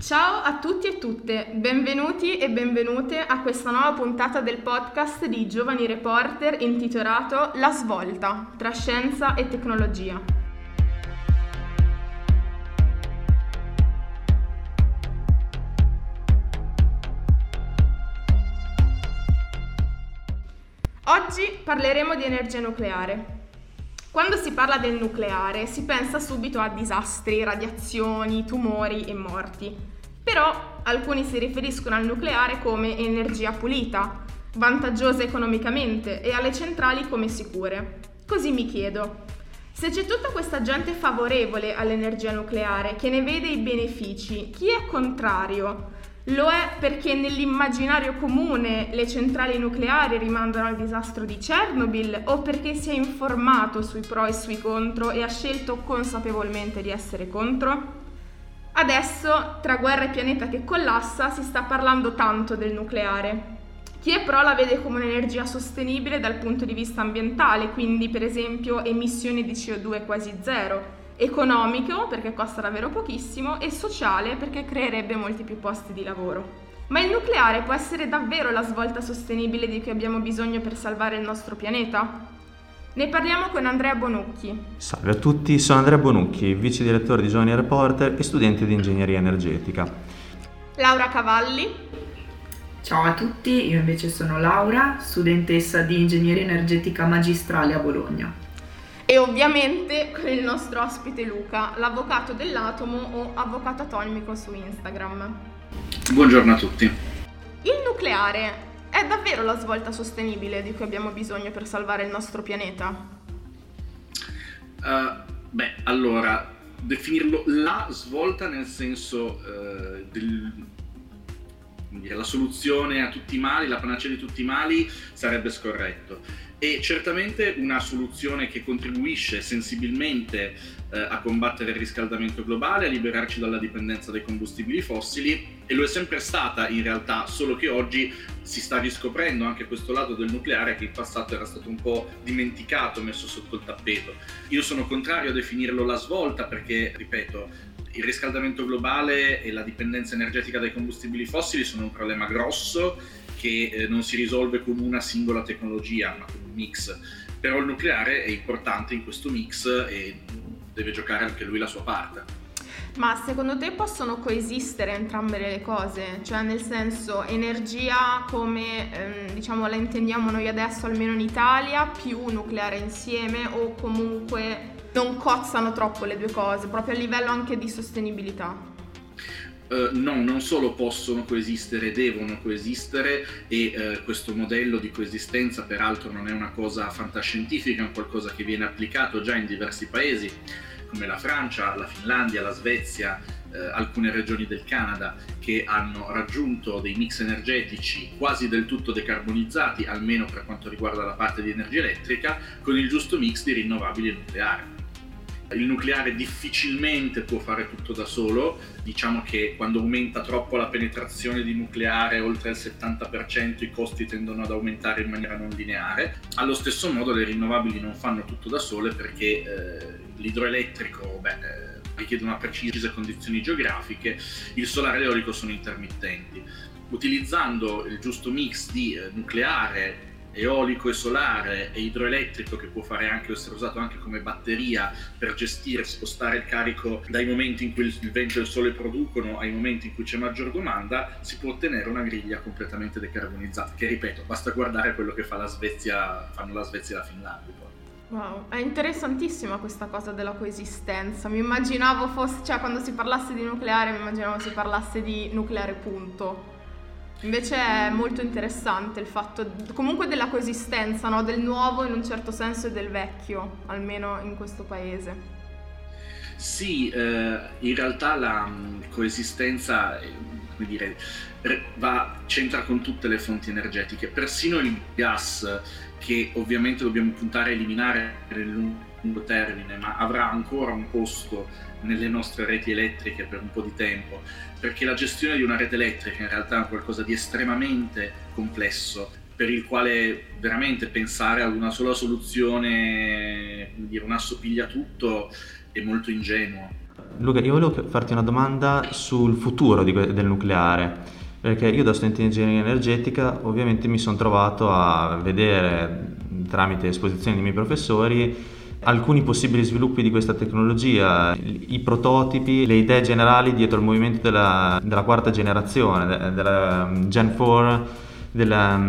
Ciao a tutti e tutte, benvenuti e benvenute a questa nuova puntata del podcast di Giovani Reporter intitolato La svolta tra scienza e tecnologia. Oggi parleremo di energia nucleare. Quando si parla del nucleare si pensa subito a disastri, radiazioni, tumori e morti. Però alcuni si riferiscono al nucleare come energia pulita, vantaggiosa economicamente e alle centrali come sicure. Così mi chiedo, se c'è tutta questa gente favorevole all'energia nucleare che ne vede i benefici, chi è contrario? Lo è perché nell'immaginario comune le centrali nucleari rimandano al disastro di Chernobyl o perché si è informato sui pro e sui contro e ha scelto consapevolmente di essere contro? Adesso, tra guerra e pianeta che collassa, si sta parlando tanto del nucleare. Chi è pro la vede come un'energia sostenibile dal punto di vista ambientale, quindi per esempio emissioni di CO2 quasi zero, economico perché costa davvero pochissimo e sociale perché creerebbe molti più posti di lavoro. Ma il nucleare può essere davvero la svolta sostenibile di cui abbiamo bisogno per salvare il nostro pianeta? Ne parliamo con Andrea Bonucchi. Salve a tutti, sono Andrea Bonucchi, vice direttore di Giovani Reporter e studente di ingegneria energetica. Laura Cavalli. Ciao a tutti, io invece sono Laura, studentessa di ingegneria energetica magistrale a Bologna e ovviamente con il nostro ospite Luca, l'avvocato dell'atomo o avvocato atomico su Instagram. Buongiorno a tutti. Il nucleare è davvero la svolta sostenibile di cui abbiamo bisogno per salvare il nostro pianeta? Uh, beh, allora, definirlo la svolta nel senso uh, del, la soluzione a tutti i mali, la panacea di tutti i mali sarebbe scorretto e certamente una soluzione che contribuisce sensibilmente eh, a combattere il riscaldamento globale, a liberarci dalla dipendenza dai combustibili fossili e lo è sempre stata in realtà, solo che oggi si sta riscoprendo anche questo lato del nucleare che in passato era stato un po' dimenticato, messo sotto il tappeto. Io sono contrario a definirlo la svolta perché, ripeto, il riscaldamento globale e la dipendenza energetica dai combustibili fossili sono un problema grosso che eh, non si risolve con una singola tecnologia, ma con un mix. Però il nucleare è importante in questo mix e deve giocare anche lui la sua parte. Ma secondo te possono coesistere entrambe le cose? Cioè nel senso energia come ehm, diciamo la intendiamo noi adesso almeno in Italia più nucleare insieme o comunque non cozzano troppo le due cose proprio a livello anche di sostenibilità? Uh, no, non solo possono coesistere, devono coesistere e uh, questo modello di coesistenza peraltro non è una cosa fantascientifica, è un qualcosa che viene applicato già in diversi paesi come la Francia, la Finlandia, la Svezia, uh, alcune regioni del Canada che hanno raggiunto dei mix energetici quasi del tutto decarbonizzati, almeno per quanto riguarda la parte di energia elettrica, con il giusto mix di rinnovabili e nucleare. Il nucleare difficilmente può fare tutto da solo, diciamo che quando aumenta troppo la penetrazione di nucleare oltre il 70% i costi tendono ad aumentare in maniera non lineare. Allo stesso modo le rinnovabili non fanno tutto da sole perché eh, l'idroelettrico beh, eh, richiede una precise condizioni geografiche, il solare e l'eolico sono intermittenti. Utilizzando il giusto mix di eh, nucleare, eolico e solare e idroelettrico che può anche, essere usato anche come batteria per gestire, spostare il carico dai momenti in cui il vento e il sole producono ai momenti in cui c'è maggior domanda, si può ottenere una griglia completamente decarbonizzata, che ripeto, basta guardare quello che fa la Svezia, fanno la Svezia e la Finlandia. Wow, è interessantissima questa cosa della coesistenza. Mi immaginavo fosse, cioè quando si parlasse di nucleare, mi immaginavo si parlasse di nucleare punto Invece è molto interessante il fatto comunque della coesistenza, no? del nuovo in un certo senso e del vecchio, almeno in questo paese. Sì, eh, in realtà la um, coesistenza, eh, come dire, va, c'entra con tutte le fonti energetiche, persino il gas, che ovviamente dobbiamo puntare a eliminare nel lungo termine, ma avrà ancora un posto nelle nostre reti elettriche per un po' di tempo, perché la gestione di una rete elettrica in realtà è qualcosa di estremamente complesso, per il quale veramente pensare ad una sola soluzione, dire un asso tutto, è molto ingenuo. Luca, io volevo farti una domanda sul futuro di, del nucleare, perché io da studente di ingegneria energetica ovviamente mi sono trovato a vedere tramite esposizioni dei miei professori alcuni possibili sviluppi di questa tecnologia, i prototipi, le idee generali dietro il movimento della, della quarta generazione, della Gen 4, della,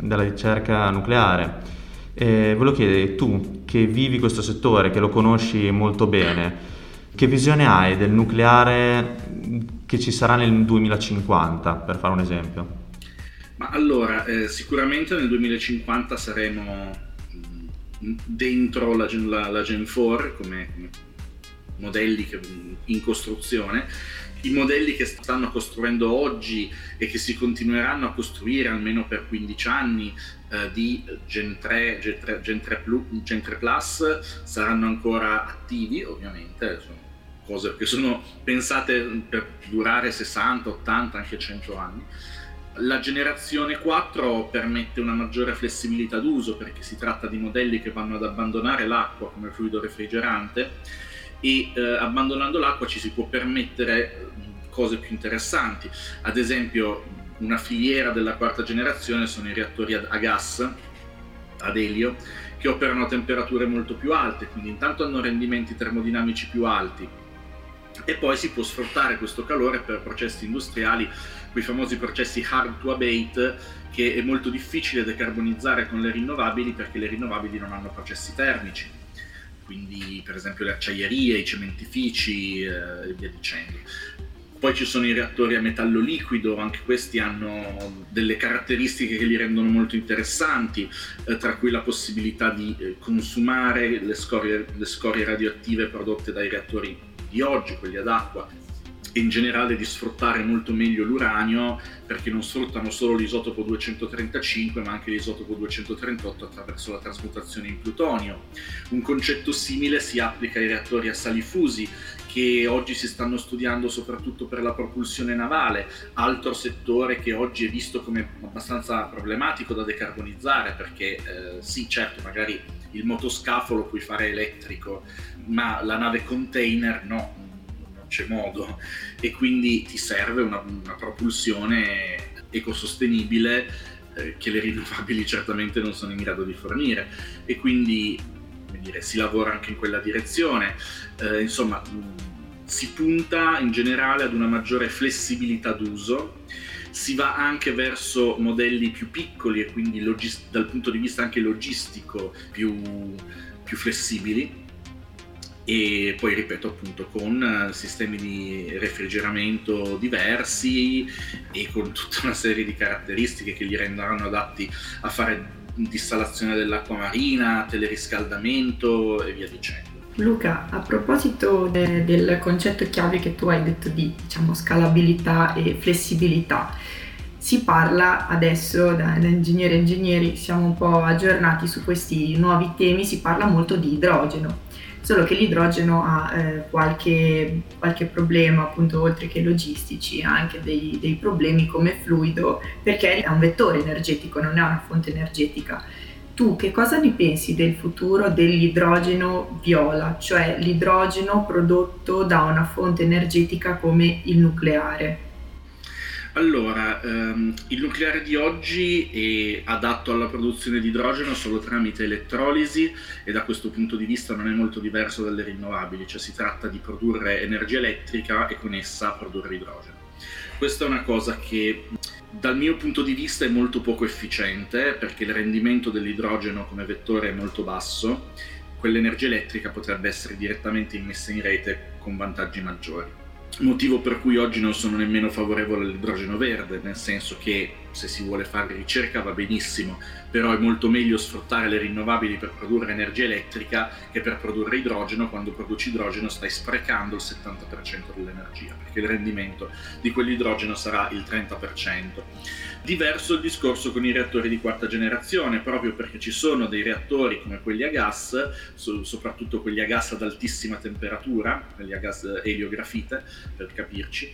della ricerca nucleare. E volevo chiedere, tu che vivi questo settore, che lo conosci molto bene, che visione hai del nucleare che ci sarà nel 2050, per fare un esempio? Ma allora, eh, sicuramente nel 2050 saremo dentro la la, la Gen 4 come, come modelli che, in costruzione. I modelli che stanno costruendo oggi e che si continueranno a costruire almeno per 15 anni eh, di Gen 3, Gen 3, Gen 3, Plus, Gen 3 Plus saranno ancora attivi, ovviamente, sono cose che sono pensate per durare 60, 80, anche 100 anni la generazione 4 permette una maggiore flessibilità d'uso perché si tratta di modelli che vanno ad abbandonare l'acqua come fluido refrigerante e eh, abbandonando l'acqua ci si può permettere cose più interessanti. Ad esempio una filiera della quarta generazione sono i reattori a gas, ad elio, che operano a temperature molto più alte, quindi intanto hanno rendimenti termodinamici più alti e poi si può sfruttare questo calore per processi industriali quei famosi processi hard to abate che è molto difficile decarbonizzare con le rinnovabili perché le rinnovabili non hanno processi termici, quindi per esempio le acciaierie, i cementifici eh, e via dicendo. Poi ci sono i reattori a metallo liquido, anche questi hanno delle caratteristiche che li rendono molto interessanti, eh, tra cui la possibilità di eh, consumare le scorie, le scorie radioattive prodotte dai reattori di oggi, quelli ad acqua, in generale di sfruttare molto meglio l'uranio perché non sfruttano solo l'isotopo 235 ma anche l'isotopo 238 attraverso la trasmutazione in plutonio. Un concetto simile si applica ai reattori a sali fusi che oggi si stanno studiando soprattutto per la propulsione navale, altro settore che oggi è visto come abbastanza problematico da decarbonizzare perché eh, sì certo magari il motoscafo lo puoi fare elettrico ma la nave container no, c'è modo. E quindi ti serve una, una propulsione ecosostenibile eh, che le rinnovabili certamente non sono in grado di fornire. E quindi dire, si lavora anche in quella direzione. Eh, insomma, si punta in generale ad una maggiore flessibilità d'uso, si va anche verso modelli più piccoli e quindi logis- dal punto di vista anche logistico più, più flessibili e poi ripeto appunto con eh, sistemi di refrigeramento diversi e con tutta una serie di caratteristiche che li renderanno adatti a fare distallazione dell'acqua marina, teleriscaldamento e via dicendo. Luca, a proposito de- del concetto chiave che tu hai detto di diciamo, scalabilità e flessibilità, si parla adesso da, da ingegneri e ingegneri, siamo un po' aggiornati su questi nuovi temi, si parla molto di idrogeno solo che l'idrogeno ha eh, qualche, qualche, problema, appunto, oltre che logistici, ha anche dei, dei problemi come fluido, perché è un vettore energetico, non è una fonte energetica. Tu che cosa ne pensi del futuro dell'idrogeno viola, cioè l'idrogeno prodotto da una fonte energetica come il nucleare? Allora, ehm, il nucleare di oggi è adatto alla produzione di idrogeno solo tramite elettrolisi e da questo punto di vista non è molto diverso dalle rinnovabili, cioè si tratta di produrre energia elettrica e con essa produrre idrogeno. Questa è una cosa che dal mio punto di vista è molto poco efficiente perché il rendimento dell'idrogeno come vettore è molto basso, quell'energia elettrica potrebbe essere direttamente immessa in rete con vantaggi maggiori motivo per cui oggi non sono nemmeno favorevole all'idrogeno verde, nel senso che se si vuole fare ricerca va benissimo, però è molto meglio sfruttare le rinnovabili per produrre energia elettrica che per produrre idrogeno, quando produci idrogeno stai sprecando il 70% dell'energia, perché il rendimento di quell'idrogeno sarà il 30%. Diverso il discorso con i reattori di quarta generazione, proprio perché ci sono dei reattori come quelli a gas, soprattutto quelli a gas ad altissima temperatura, quelli a gas eliografite per capirci,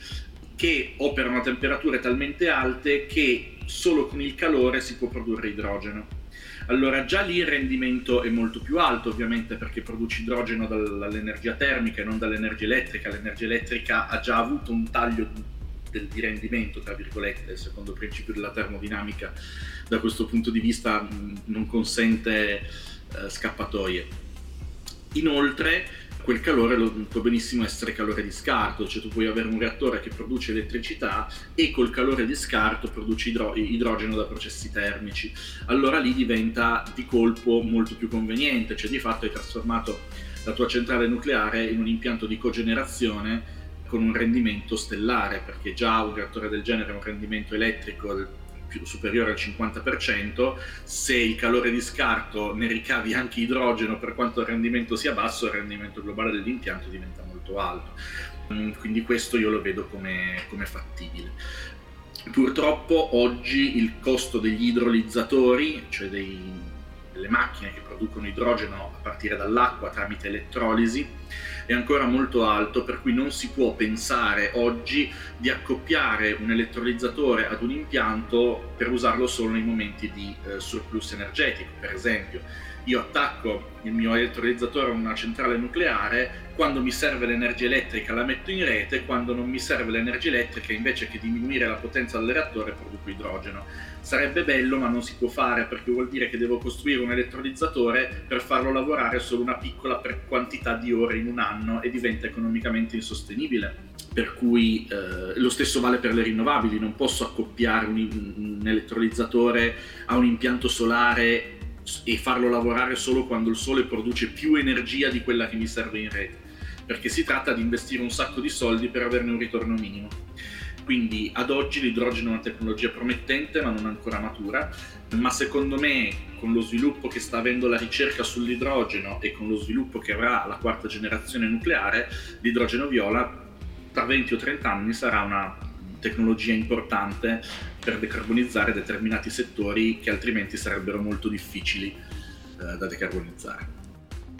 che operano a temperature talmente alte che solo con il calore si può produrre idrogeno. allora già lì il rendimento è molto più alto ovviamente perché produci idrogeno dall'energia termica e non dall'energia elettrica, l'energia elettrica ha già avuto un taglio di rendimento, tra virgolette, secondo il principio della termodinamica, da questo punto di vista non consente eh, scappatoie. Inoltre quel calore lo, può benissimo essere calore di scarto, cioè tu puoi avere un reattore che produce elettricità e col calore di scarto produce idro- idrogeno da processi termici. Allora lì diventa di colpo molto più conveniente, cioè di fatto hai trasformato la tua centrale nucleare in un impianto di cogenerazione con un rendimento stellare, perché già un reattore del genere ha un rendimento elettrico più superiore al 50%, se il calore di scarto ne ricavi anche idrogeno per quanto il rendimento sia basso, il rendimento globale dell'impianto diventa molto alto. Mm, quindi questo io lo vedo come, come fattibile. Purtroppo oggi il costo degli idrolizzatori, cioè dei, delle macchine che producono idrogeno a partire dall'acqua tramite elettrolisi, è ancora molto alto, per cui non si può pensare oggi di accoppiare un elettrolizzatore ad un impianto per usarlo solo nei momenti di eh, surplus energetico. Per esempio, io attacco il mio elettrolizzatore a una centrale nucleare, quando mi serve l'energia elettrica la metto in rete, quando non mi serve l'energia elettrica invece che diminuire la potenza del reattore produco idrogeno Sarebbe bello ma non si può fare perché vuol dire che devo costruire un elettrolizzatore per farlo lavorare solo una piccola quantità di ore in un anno e diventa economicamente insostenibile. Per cui eh, lo stesso vale per le rinnovabili, non posso accoppiare un, un elettrolizzatore a un impianto solare e farlo lavorare solo quando il sole produce più energia di quella che mi serve in rete, perché si tratta di investire un sacco di soldi per averne un ritorno minimo. Quindi ad oggi l'idrogeno è una tecnologia promettente ma non ancora matura, ma secondo me con lo sviluppo che sta avendo la ricerca sull'idrogeno e con lo sviluppo che avrà la quarta generazione nucleare, l'idrogeno viola tra 20 o 30 anni sarà una tecnologia importante per decarbonizzare determinati settori che altrimenti sarebbero molto difficili eh, da decarbonizzare.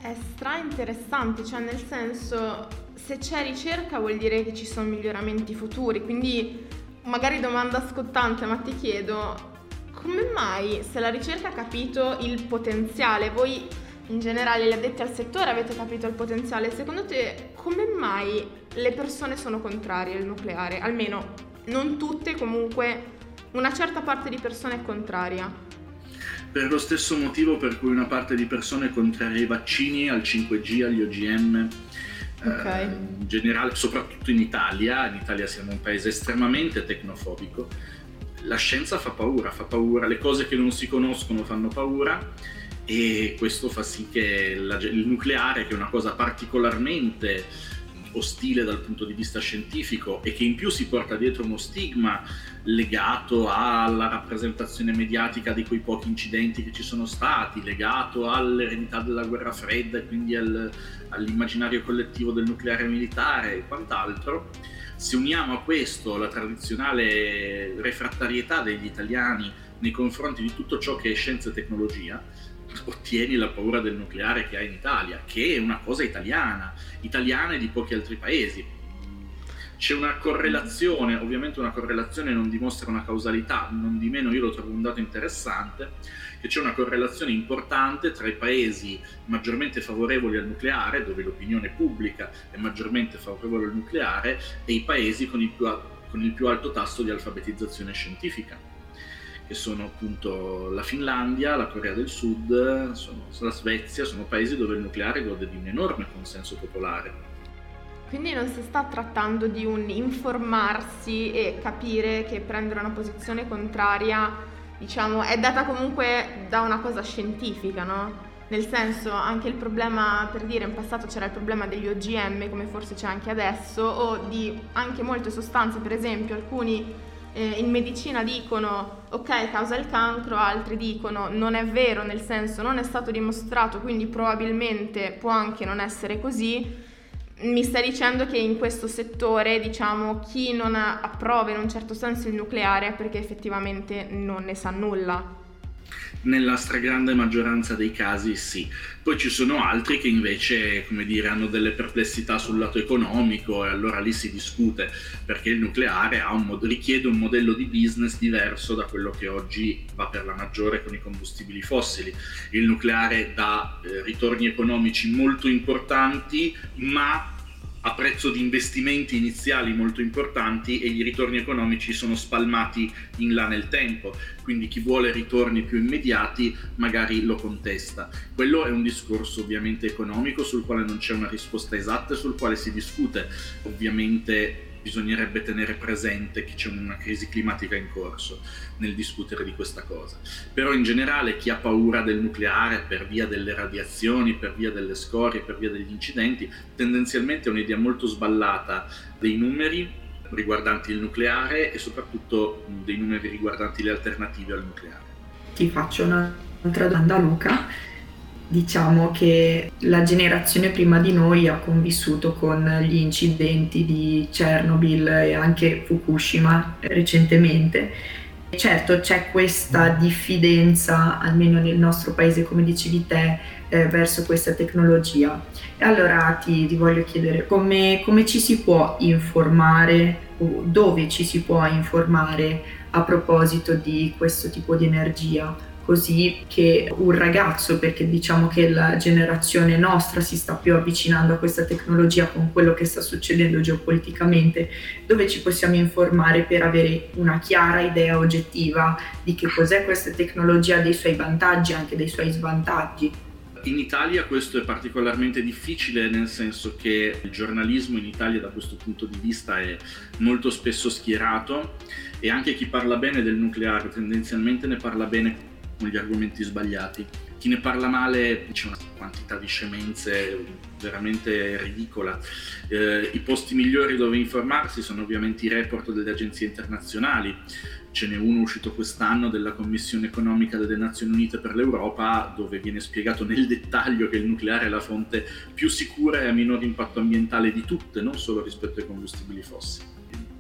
È stra interessante, cioè nel senso se c'è ricerca vuol dire che ci sono miglioramenti futuri, quindi magari domanda scottante, ma ti chiedo come mai se la ricerca ha capito il potenziale, voi in generale gli addetti al settore avete capito il potenziale, secondo te come mai le persone sono contrarie al nucleare? Almeno non tutte, comunque una certa parte di persone è contraria. Per lo stesso motivo per cui una parte di persone è contraria ai vaccini, al 5G, agli OGM, Okay. Eh, in generale, soprattutto in Italia, in Italia siamo un paese estremamente tecnofobico, la scienza fa paura, fa paura, le cose che non si conoscono fanno paura e questo fa sì che la, il nucleare, che è una cosa particolarmente ostile dal punto di vista scientifico e che in più si porta dietro uno stigma legato alla rappresentazione mediatica di quei pochi incidenti che ci sono stati, legato all'eredità della guerra fredda e quindi al, all'immaginario collettivo del nucleare militare e quant'altro. Se uniamo a questo la tradizionale refrattarietà degli italiani nei confronti di tutto ciò che è scienza e tecnologia, ottieni la paura del nucleare che hai in Italia, che è una cosa italiana, italiana e di pochi altri paesi. C'è una correlazione, ovviamente una correlazione non dimostra una causalità, non di meno io lo trovo un dato interessante, che c'è una correlazione importante tra i paesi maggiormente favorevoli al nucleare, dove l'opinione pubblica è maggiormente favorevole al nucleare, e i paesi con il più, con il più alto tasso di alfabetizzazione scientifica che sono appunto la Finlandia, la Corea del Sud, sono, la Svezia, sono paesi dove il nucleare gode di un enorme consenso popolare. Quindi non si sta trattando di un informarsi e capire che prendere una posizione contraria, diciamo, è data comunque da una cosa scientifica, no? Nel senso, anche il problema, per dire, in passato c'era il problema degli OGM, come forse c'è anche adesso, o di anche molte sostanze, per esempio, alcuni eh, in medicina dicono ok causa il cancro, altri dicono non è vero, nel senso non è stato dimostrato, quindi probabilmente può anche non essere così. Mi stai dicendo che in questo settore, diciamo, chi non approva in un certo senso il nucleare è perché effettivamente non ne sa nulla. Nella stragrande maggioranza dei casi sì. Poi ci sono altri che invece, come dire, hanno delle perplessità sul lato economico e allora lì si discute perché il nucleare un mod- richiede un modello di business diverso da quello che oggi va per la maggiore con i combustibili fossili. Il nucleare dà eh, ritorni economici molto importanti, ma a prezzo di investimenti iniziali molto importanti e i ritorni economici sono spalmati in là nel tempo, quindi chi vuole ritorni più immediati magari lo contesta. Quello è un discorso ovviamente economico sul quale non c'è una risposta esatta e sul quale si discute. Ovviamente bisognerebbe tenere presente che c'è una crisi climatica in corso nel discutere di questa cosa. Però in generale chi ha paura del nucleare per via delle radiazioni, per via delle scorie, per via degli incidenti, tendenzialmente ha un'idea molto sballata dei numeri riguardanti il nucleare e soprattutto dei numeri riguardanti le alternative al nucleare. Ti faccio un'altra domanda Luca diciamo che la generazione prima di noi ha convissuto con gli incidenti di Chernobyl e anche Fukushima recentemente. Certo c'è questa diffidenza, almeno nel nostro paese, come dicevi te, eh, verso questa tecnologia. E allora ti, ti voglio chiedere come, come ci si può informare o dove ci si può informare a proposito di questo tipo di energia? Così che un ragazzo, perché diciamo che la generazione nostra si sta più avvicinando a questa tecnologia con quello che sta succedendo geopoliticamente, dove ci possiamo informare per avere una chiara idea oggettiva di che cos'è questa tecnologia, dei suoi vantaggi, anche dei suoi svantaggi. In Italia questo è particolarmente difficile nel senso che il giornalismo in Italia da questo punto di vista è molto spesso schierato e anche chi parla bene del nucleare tendenzialmente ne parla bene con gli argomenti sbagliati. Chi ne parla male dice una quantità di scemenze veramente ridicola. Eh, I posti migliori dove informarsi sono ovviamente i report delle agenzie internazionali. Ce n'è uno uscito quest'anno della Commissione economica delle Nazioni Unite per l'Europa dove viene spiegato nel dettaglio che il nucleare è la fonte più sicura e a minor impatto ambientale di tutte, non solo rispetto ai combustibili fossili.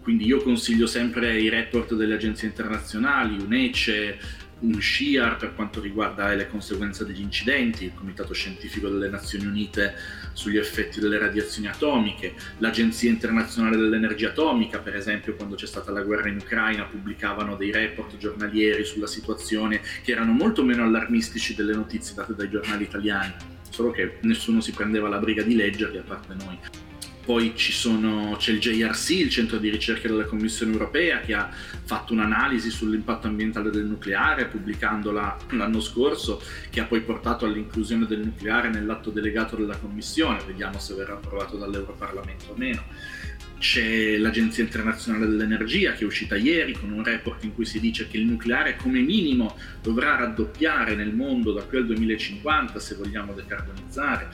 Quindi io consiglio sempre i report delle agenzie internazionali, UNECE, un SHIAR per quanto riguarda le conseguenze degli incidenti, il Comitato Scientifico delle Nazioni Unite sugli effetti delle radiazioni atomiche, l'Agenzia Internazionale dell'Energia Atomica, per esempio quando c'è stata la guerra in Ucraina, pubblicavano dei report giornalieri sulla situazione che erano molto meno allarmistici delle notizie date dai giornali italiani, solo che nessuno si prendeva la briga di leggerli a parte noi. Poi sono, c'è il JRC, il centro di ricerca della Commissione europea, che ha fatto un'analisi sull'impatto ambientale del nucleare, pubblicandola l'anno scorso, che ha poi portato all'inclusione del nucleare nell'atto delegato della Commissione. Vediamo se verrà approvato dall'Europarlamento o meno. C'è l'Agenzia internazionale dell'energia che è uscita ieri con un report in cui si dice che il nucleare come minimo dovrà raddoppiare nel mondo da qui al 2050 se vogliamo decarbonizzare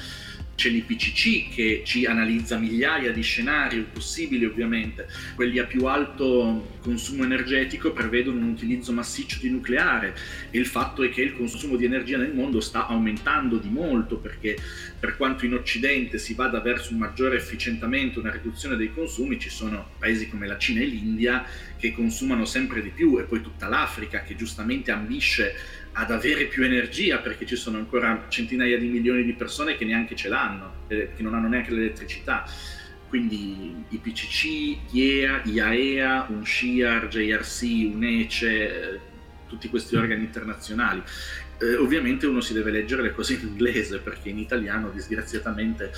c'è l'IPCC che ci analizza migliaia di scenari possibili ovviamente, quelli a più alto consumo energetico prevedono un utilizzo massiccio di nucleare. E il fatto è che il consumo di energia nel mondo sta aumentando di molto perché per quanto in Occidente si vada verso un maggiore efficientamento, una riduzione dei consumi, ci sono paesi come la Cina e l'India che consumano sempre di più e poi tutta l'Africa che giustamente ambisce ad avere più energia perché ci sono ancora centinaia di milioni di persone che neanche ce l'hanno, eh, che non hanno neanche l'elettricità. Quindi IPCC, IEA, IAEA, UNSCIAR, JRC, UNECE, eh, tutti questi organi internazionali eh, ovviamente uno si deve leggere le cose in inglese perché in italiano disgraziatamente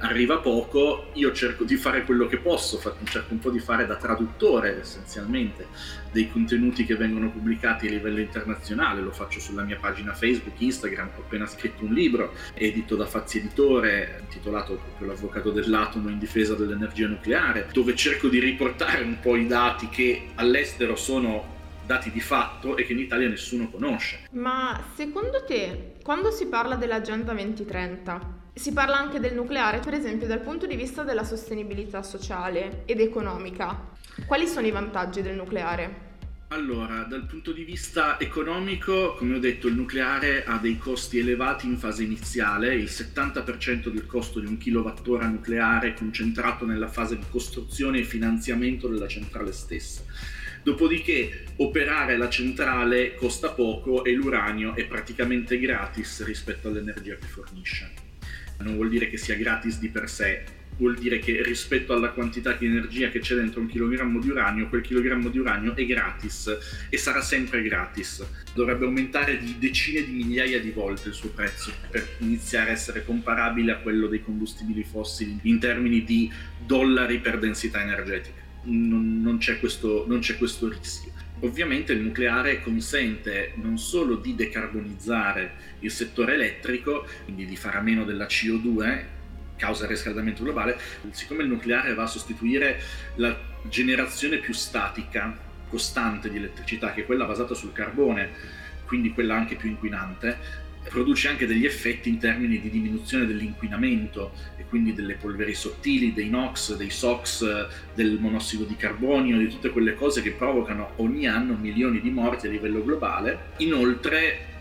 arriva poco. Io cerco di fare quello che posso, cerco un po' di fare da traduttore essenzialmente dei contenuti che vengono pubblicati a livello internazionale. Lo faccio sulla mia pagina Facebook, Instagram. Ho appena scritto un libro edito da Fazzi Editore intitolato proprio L'avvocato dell'atomo in difesa dell'energia nucleare, dove cerco di riportare un po' i dati che all'estero sono dati di fatto e che in Italia nessuno conosce. Ma secondo te, quando si parla dell'Agenda 2030, si parla anche del nucleare, per esempio dal punto di vista della sostenibilità sociale ed economica. Quali sono i vantaggi del nucleare? Allora, dal punto di vista economico, come ho detto, il nucleare ha dei costi elevati in fase iniziale, il 70% del costo di un kilowattora nucleare è concentrato nella fase di costruzione e finanziamento della centrale stessa Dopodiché operare la centrale costa poco e l'uranio è praticamente gratis rispetto all'energia che fornisce. Non vuol dire che sia gratis di per sé, vuol dire che rispetto alla quantità di energia che c'è dentro un chilogrammo di uranio, quel chilogrammo di uranio è gratis e sarà sempre gratis. Dovrebbe aumentare di decine di migliaia di volte il suo prezzo per iniziare a essere comparabile a quello dei combustibili fossili in termini di dollari per densità energetica. Non, non, c'è, questo, non c'è questo rischio. Ovviamente il nucleare consente non solo di decarbonizzare il settore elettrico, quindi di fare a meno della CO2, causa il riscaldamento globale, siccome il nucleare va a sostituire la generazione più statica, costante di elettricità, che è quella basata sul carbone, quindi quella anche più inquinante, produce anche degli effetti in termini di diminuzione dell'inquinamento e quindi delle polveri sottili, dei NOx, dei SOx, del monossido di carbonio, di tutte quelle cose che provocano ogni anno milioni di morti a livello globale. Inoltre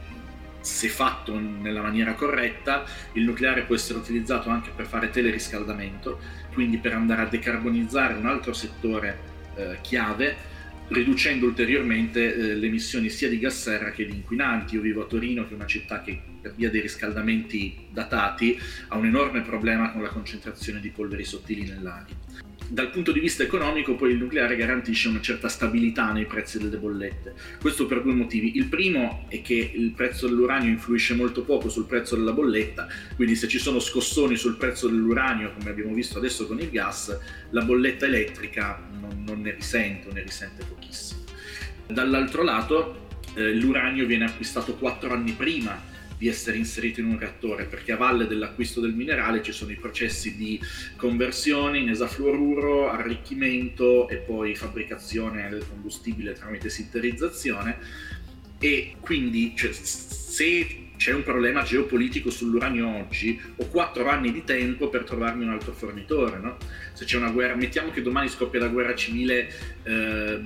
se fatto nella maniera corretta, il nucleare può essere utilizzato anche per fare teleriscaldamento, quindi per andare a decarbonizzare un altro settore eh, chiave, riducendo ulteriormente eh, le emissioni sia di gas serra che di inquinanti. Io vivo a Torino, che è una città che per via dei riscaldamenti datati ha un enorme problema con la concentrazione di polveri sottili nell'aria dal punto di vista economico poi il nucleare garantisce una certa stabilità nei prezzi delle bollette. Questo per due motivi. Il primo è che il prezzo dell'uranio influisce molto poco sul prezzo della bolletta, quindi se ci sono scossoni sul prezzo dell'uranio, come abbiamo visto adesso con il gas, la bolletta elettrica non, non ne risente o ne risente pochissimo. Dall'altro lato eh, l'uranio viene acquistato quattro anni prima di essere inserito in un reattore, perché a valle dell'acquisto del minerale ci sono i processi di conversione in esafluoruro, arricchimento e poi fabbricazione del combustibile tramite sinterizzazione e quindi cioè, se c'è un problema geopolitico sull'uranio oggi, ho quattro anni di tempo per trovarmi un altro fornitore. No? Se c'è una guerra, mettiamo che domani scoppia la guerra civile eh,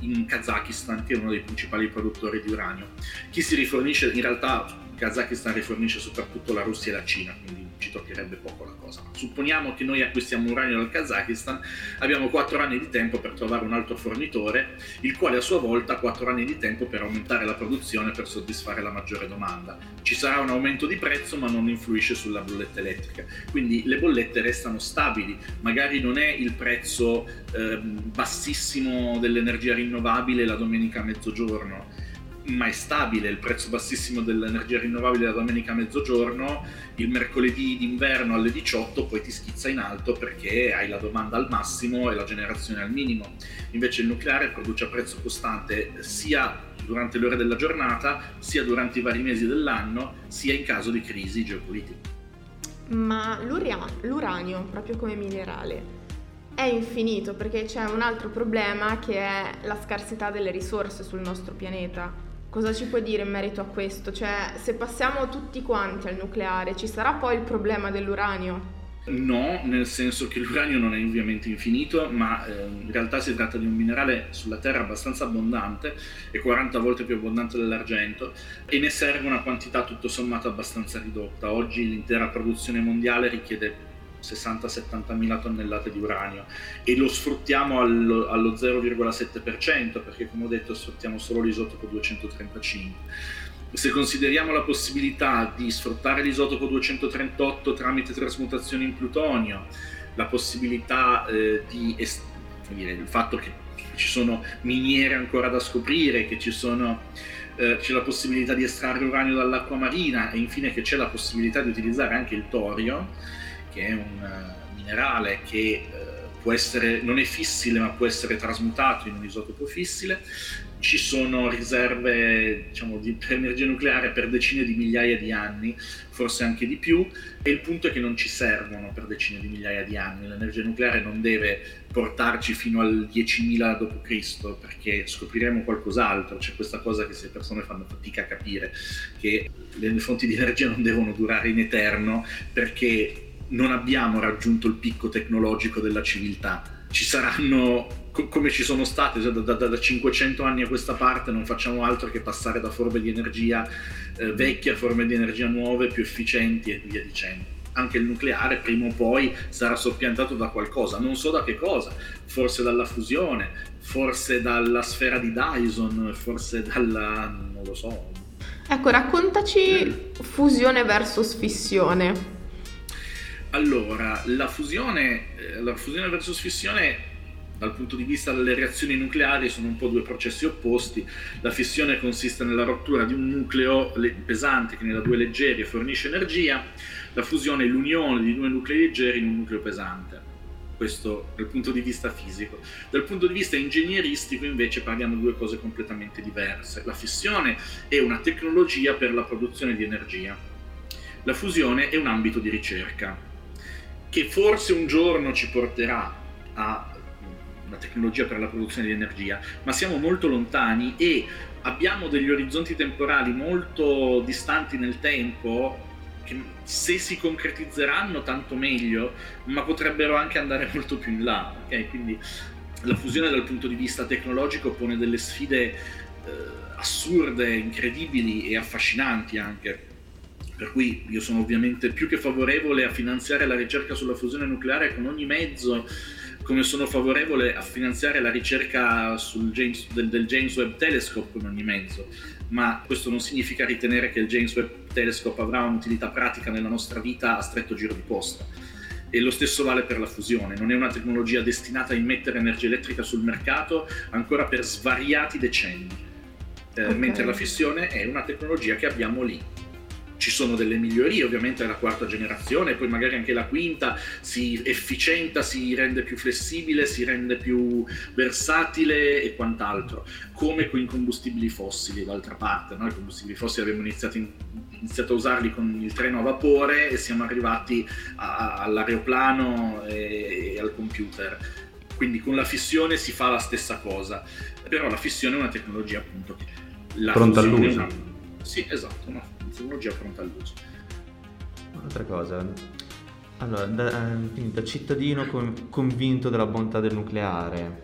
in Kazakistan, che è uno dei principali produttori di uranio. Chi si rifornisce in realtà Kazakistan rifornisce soprattutto la Russia e la Cina, quindi ci toccherebbe poco la cosa. Supponiamo che noi acquistiamo uranio dal Kazakistan, abbiamo 4 anni di tempo per trovare un altro fornitore, il quale a sua volta ha 4 anni di tempo per aumentare la produzione per soddisfare la maggiore domanda. Ci sarà un aumento di prezzo ma non influisce sulla bolletta elettrica, quindi le bollette restano stabili, magari non è il prezzo eh, bassissimo dell'energia rinnovabile la domenica a mezzogiorno, ma è stabile, il prezzo bassissimo dell'energia rinnovabile la domenica a mezzogiorno, il mercoledì d'inverno alle 18 poi ti schizza in alto perché hai la domanda al massimo e la generazione al minimo. Invece il nucleare produce a prezzo costante sia durante le ore della giornata, sia durante i vari mesi dell'anno, sia in caso di crisi geopolitica. Ma l'uranio, proprio come minerale, è infinito perché c'è un altro problema che è la scarsità delle risorse sul nostro pianeta. Cosa ci puoi dire in merito a questo? Cioè, se passiamo tutti quanti al nucleare, ci sarà poi il problema dell'uranio? No, nel senso che l'uranio non è ovviamente infinito, ma eh, in realtà si tratta di un minerale sulla Terra abbastanza abbondante, è 40 volte più abbondante dell'argento e ne serve una quantità tutto sommato abbastanza ridotta. Oggi l'intera produzione mondiale richiede 60-70 mila tonnellate di uranio. E lo sfruttiamo allo, allo 0,7% perché come ho detto sfruttiamo solo l'isotopo 235 se consideriamo la possibilità di sfruttare l'isotopo 238 tramite trasmutazione in plutonio, la possibilità eh, di est- dire, il fatto che ci sono miniere ancora da scoprire, che sono, eh, c'è la possibilità di estrarre uranio dall'acqua marina e infine che c'è la possibilità di utilizzare anche il torio, che è un uh, minerale che uh, può essere, non è fissile ma può essere trasmutato in un isotopo fissile, ci sono riserve diciamo, di energia nucleare per decine di migliaia di anni, forse anche di più, e il punto è che non ci servono per decine di migliaia di anni. L'energia nucleare non deve portarci fino al 10.000 d.C. perché scopriremo qualcos'altro. C'è questa cosa che se le persone fanno fatica a capire, che le fonti di energia non devono durare in eterno perché non abbiamo raggiunto il picco tecnologico della civiltà. Ci saranno, co- come ci sono state da, da, da, 500 anni a questa parte, non facciamo altro che passare da forme di energia eh, vecchie a forme di energia nuove, più efficienti e via dicendo. anche il nucleare prima o poi sarà soppiantato da qualcosa, non so da che cosa, forse dalla fusione, forse dalla sfera di Dyson, forse dalla... non lo so. Ecco, raccontaci fusione versus fissione. Allora, la fusione, eh, la fusione versus fissione dal punto di vista delle reazioni nucleari sono un po' due processi opposti. La fissione consiste nella rottura di un nucleo pesante che ne dà due leggeri e fornisce energia, la fusione è l'unione di due nuclei leggeri in un nucleo pesante. Questo dal punto di vista fisico. Dal punto di vista ingegneristico invece parliamo di due cose completamente diverse. La fissione è una tecnologia per la produzione di energia. La fusione è un ambito di ricerca che forse un giorno ci porterà a una tecnologia per la produzione di energia, ma siamo molto lontani e abbiamo degli orizzonti temporali molto distanti nel tempo che se si concretizzeranno tanto meglio, ma potrebbero anche andare molto più in là. Okay? Quindi la fusione dal punto di vista tecnologico pone delle sfide eh, assurde, incredibili e affascinanti anche. Per cui io sono ovviamente più che favorevole a finanziare la ricerca sulla fusione nucleare con ogni mezzo come sono favorevole a finanziare la ricerca James, del, del, James Webb Telescope con ogni mezzo, ma questo non significa ritenere che il James Webb Telescope avrà un'utilità pratica nella nostra vita a stretto giro di posta. E lo stesso vale per la fusione, non è una tecnologia destinata a immettere energia elettrica sul mercato ancora per svariati decenni, eh, okay. mentre la fissione è una tecnologia che abbiamo lì ci sono delle migliorie, ovviamente la quarta generazione, poi magari anche la quinta si efficienta, si rende più flessibile, si rende più versatile e quant'altro, come con i combustibili fossili d'altra parte, no? i combustibili fossili abbiamo iniziato, in, iniziato, a usarli con il treno a vapore e siamo arrivati a, all'aeroplano e, e al computer quindi con la fissione si fa la stessa cosa, però la fissione è una tecnologia appunto che la pronta all'uso. Sì, esatto, una tecnologia pronta all'uso. Un'altra cosa, allora, da, eh, da cittadino con, convinto della bontà del nucleare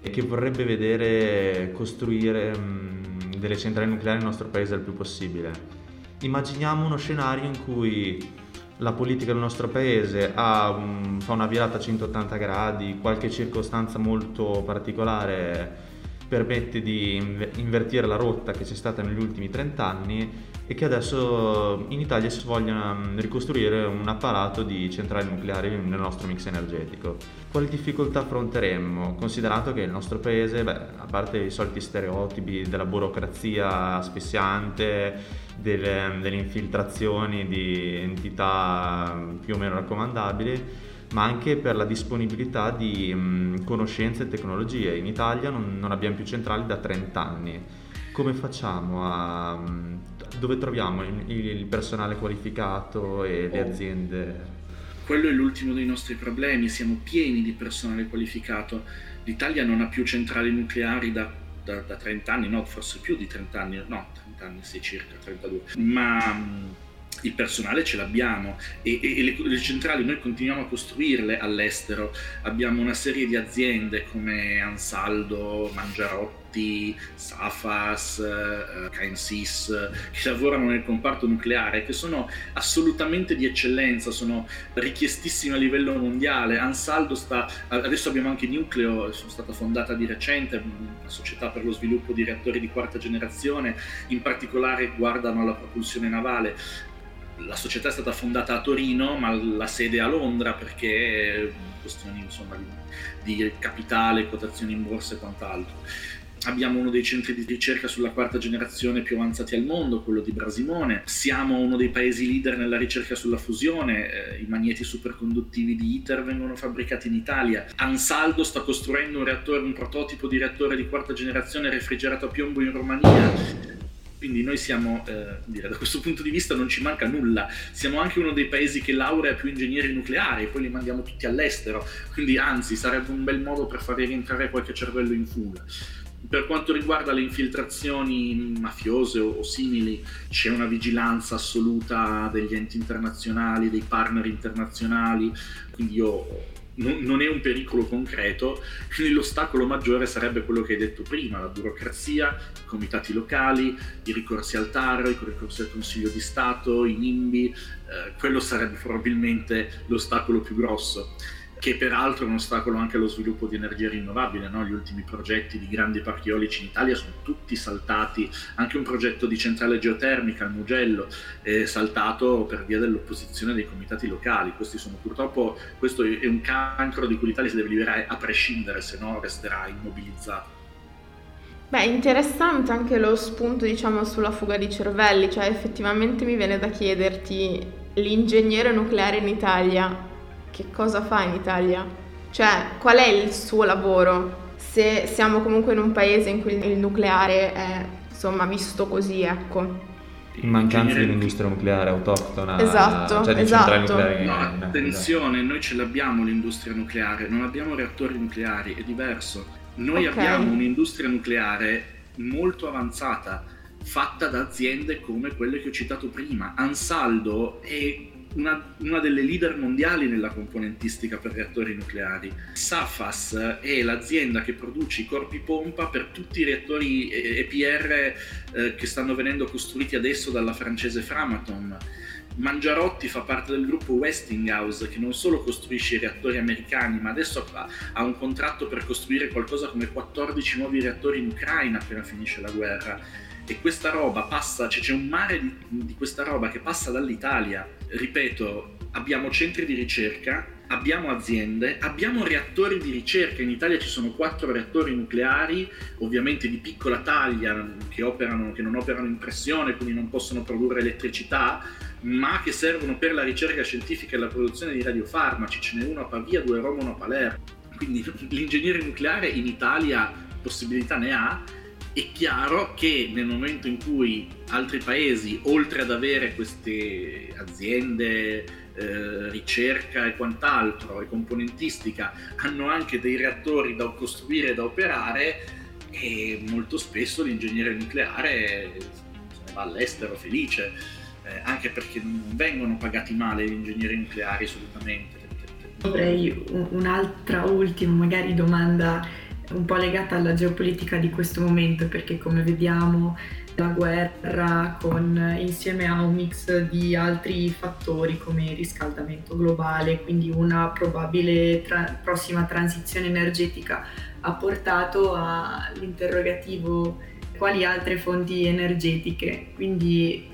e che vorrebbe vedere costruire mh, delle centrali nucleari nel nostro paese il più possibile, immaginiamo uno scenario in cui la politica del nostro paese un, fa una virata a 180 gradi, qualche circostanza molto particolare permette di invertire la rotta che c'è stata negli ultimi 30 anni e che adesso in Italia si voglia mm, ricostruire un apparato di centrali nucleari nel nostro mix energetico. Quali difficoltà affronteremmo, considerato che il nostro paese, beh, a parte i soliti stereotipi della burocrazia asfissiante, delle, delle infiltrazioni di entità più o meno raccomandabili, ma anche per la disponibilità di mh, conoscenze e tecnologie. In Italia non, non, abbiamo più centrali da 30 anni. Come facciamo a... Mh, dove troviamo il, il, personale qualificato e le oh. aziende? Quello è l'ultimo dei nostri problemi, siamo pieni di personale qualificato. L'Italia non ha più centrali nucleari da, da, da 30 anni, no, forse più di 30 anni, no, 30 anni sì, circa 32. Ma il personale ce l'abbiamo e, e, e le, le, centrali noi continuiamo a costruirle all'estero. Abbiamo una serie di aziende come Ansaldo, Mangiarotti, Safas, uh, Cainsis che lavorano nel comparto nucleare che sono assolutamente di eccellenza, sono richiestissime a livello mondiale. Ansaldo sta adesso abbiamo anche Nucleo, è stata fondata di recente, una società per lo sviluppo di reattori di quarta generazione, in particolare guardano alla propulsione navale la società è stata fondata a Torino, ma la sede è a Londra perché questioni insomma, di, di capitale, quotazioni in borsa e quant'altro. Abbiamo uno dei centri di ricerca sulla quarta generazione più avanzati al mondo, quello di Brasimone. Siamo uno dei paesi leader nella ricerca sulla fusione. Eh, I magneti superconduttivi di ITER vengono fabbricati in Italia. Ansaldo sta costruendo un, reattore, un prototipo di reattore di quarta generazione refrigerato a piombo in Romania quindi noi siamo, eh, dire, da questo punto di vista non ci manca nulla, siamo anche uno dei paesi che laurea più ingegneri nucleari, poi li mandiamo tutti all'estero, quindi anzi sarebbe un bel modo per far rientrare qualche cervello in fuga. Per quanto riguarda le infiltrazioni mafiose o, o simili, c'è una vigilanza assoluta degli enti internazionali, dei partner internazionali, quindi io non, è un pericolo concreto, l'ostacolo maggiore sarebbe quello che hai detto prima, la burocrazia, i comitati locali, i ricorsi al TAR, i ricorsi al Consiglio di Stato, i NIMBY, eh, quello sarebbe probabilmente l'ostacolo più grosso che peraltro è un ostacolo anche allo sviluppo di energia rinnovabile. No? Gli ultimi progetti di grandi parchi eolici in Italia sono tutti saltati, anche un progetto di centrale geotermica al Mugello è saltato per via dell'opposizione dei comitati locali. Questi sono purtroppo, questo è un cancro di cui l'Italia si deve liberare a prescindere, se no resterà immobilizzato. Beh, interessante anche lo spunto, diciamo, sulla fuga di cervelli, cioè effettivamente mi viene da chiederti l'ingegnere nucleare in Italia che cosa fa in Italia? Cioè, qual è il suo lavoro? Se siamo comunque in un paese in cui il nucleare è, insomma, visto così, ecco. In mancanza di un'industria nucleare autoctona, esatto, cioè di esatto. nucleari. No, attenzione, noi ce l'abbiamo l'industria nucleare, non abbiamo reattori nucleari, è diverso. Noi okay. abbiamo un'industria nucleare molto avanzata, fatta da aziende come quelle che ho citato prima. Ansaldo è una, una, delle leader mondiali nella componentistica per reattori nucleari. Safas è l'azienda che produce i corpi pompa per tutti i reattori EPR eh, che stanno venendo costruiti adesso dalla francese Framatom. Mangiarotti fa parte del gruppo Westinghouse che non solo costruisce i reattori americani ma adesso ha un contratto per costruire qualcosa come 14 nuovi reattori in Ucraina appena finisce la guerra e questa roba passa, cioè c'è un mare di, di questa roba che passa dall'Italia. Ripeto, abbiamo centri di ricerca, abbiamo aziende, abbiamo reattori di ricerca. In Italia ci sono quattro reattori nucleari, ovviamente di piccola taglia, che, operano, che non operano in pressione, quindi non possono produrre elettricità, ma che servono per la ricerca scientifica e la produzione di radiofarmaci. Ce n'è uno a Pavia, due a Roma, uno a Palermo. Quindi l'ingegnere nucleare in Italia possibilità ne ha è chiaro che nel momento in cui altri paesi, oltre ad avere queste aziende, eh, ricerca e quant'altro, e componentistica, hanno anche dei reattori da costruire e da operare, e molto spesso l'ingegnere nucleare va all'estero felice, eh, anche perché non vengono pagati male gli ingegneri nucleari assolutamente. Avrei un'altra ultima magari domanda un po' legata alla geopolitica di questo momento perché come vediamo la guerra con, insieme a un mix di altri fattori come il riscaldamento globale, quindi una probabile tra- prossima transizione energetica ha portato all'interrogativo quali altre fonti energetiche. Quindi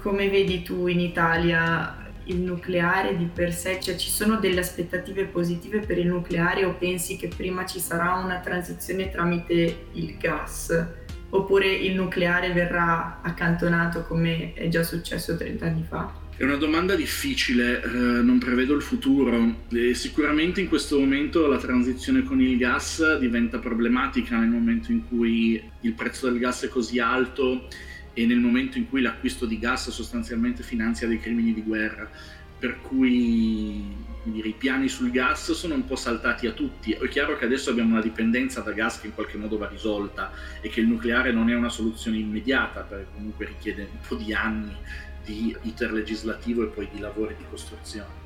come vedi tu in Italia il nucleare di per sé, cioè ci sono delle aspettative positive per il nucleare o pensi che prima ci sarà una transizione tramite il gas oppure il nucleare verrà accantonato come è già successo 30 anni fa? È una domanda difficile, eh, non prevedo il futuro. E sicuramente in questo momento la transizione con il gas diventa problematica nel momento in cui il prezzo del gas è così alto e nel momento in cui l'acquisto di gas sostanzialmente finanzia dei crimini di guerra. Per cui dire, i piani sul gas sono un po' saltati a tutti. È chiaro che adesso abbiamo una dipendenza da gas che in qualche modo va risolta e che il nucleare non è una soluzione immediata, perché comunque richiede un po' di anni di iter legislativo e poi di lavori di costruzione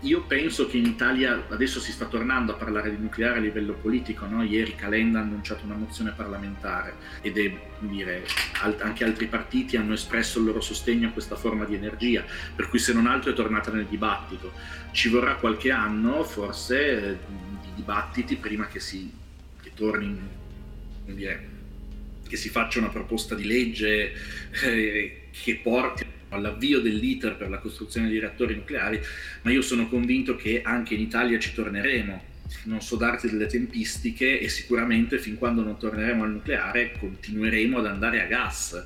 io penso che in Italia adesso si sta tornando a parlare di nucleare a livello politico, no? ieri Calenda ha annunciato una mozione parlamentare ed è, dire, anche altri partiti hanno espresso il loro sostegno a questa forma di energia, per cui se non altro è tornata nel dibattito. Ci vorrà qualche anno forse di dibattiti prima che si che torni, dire, che si faccia una proposta di legge eh, che porti all'avvio dell'iter per la costruzione di reattori nucleari, ma io sono convinto che anche in Italia ci torneremo. Non so darti delle tempistiche e sicuramente fin quando non torneremo al nucleare continueremo ad andare a gas.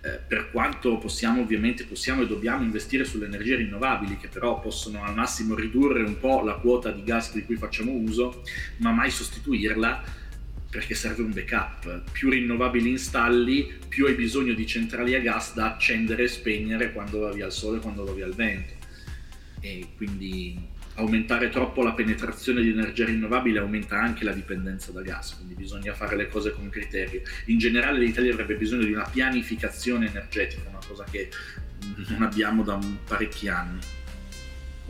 Eh, per quanto possiamo ovviamente possiamo e dobbiamo investire sulle energie rinnovabili che però possono al massimo ridurre un po' la quota di gas di cui facciamo uso ma mai sostituirla perché serve un backup. Più rinnovabili installi, più hai bisogno di centrali a gas da accendere e spegnere quando va via il sole e quando va via il vento. E quindi aumentare troppo la penetrazione di energia rinnovabile aumenta anche la dipendenza da gas, quindi bisogna fare le cose con criterio. In generale l'Italia avrebbe bisogno di una pianificazione energetica, una cosa che non abbiamo da parecchi anni.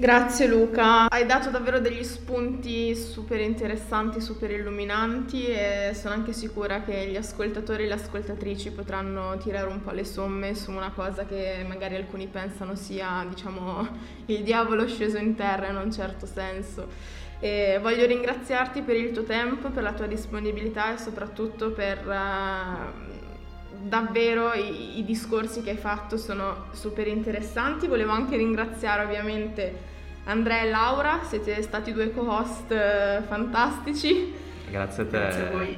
Grazie Luca, hai dato davvero degli spunti super interessanti, super illuminanti e sono anche sicura che gli ascoltatori e le ascoltatrici potranno tirare un po' le somme su una cosa che magari alcuni pensano sia, diciamo, il diavolo sceso in terra in un certo senso. E voglio ringraziarti per il tuo tempo, per la tua disponibilità e soprattutto per uh, davvero i, i, discorsi che hai fatto sono super interessanti. Volevo anche ringraziare ovviamente Andrea e Laura, siete stati due co-host uh, fantastici. Grazie a te Grazie a voi.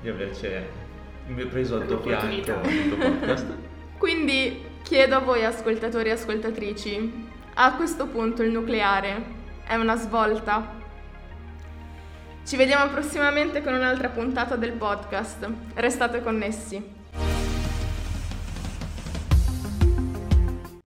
di averci preso al tuo fianco il tuo podcast. Quindi chiedo a voi ascoltatori e ascoltatrici, a questo punto il nucleare è una svolta? Ci vediamo prossimamente con un'altra puntata del podcast. Restate connessi.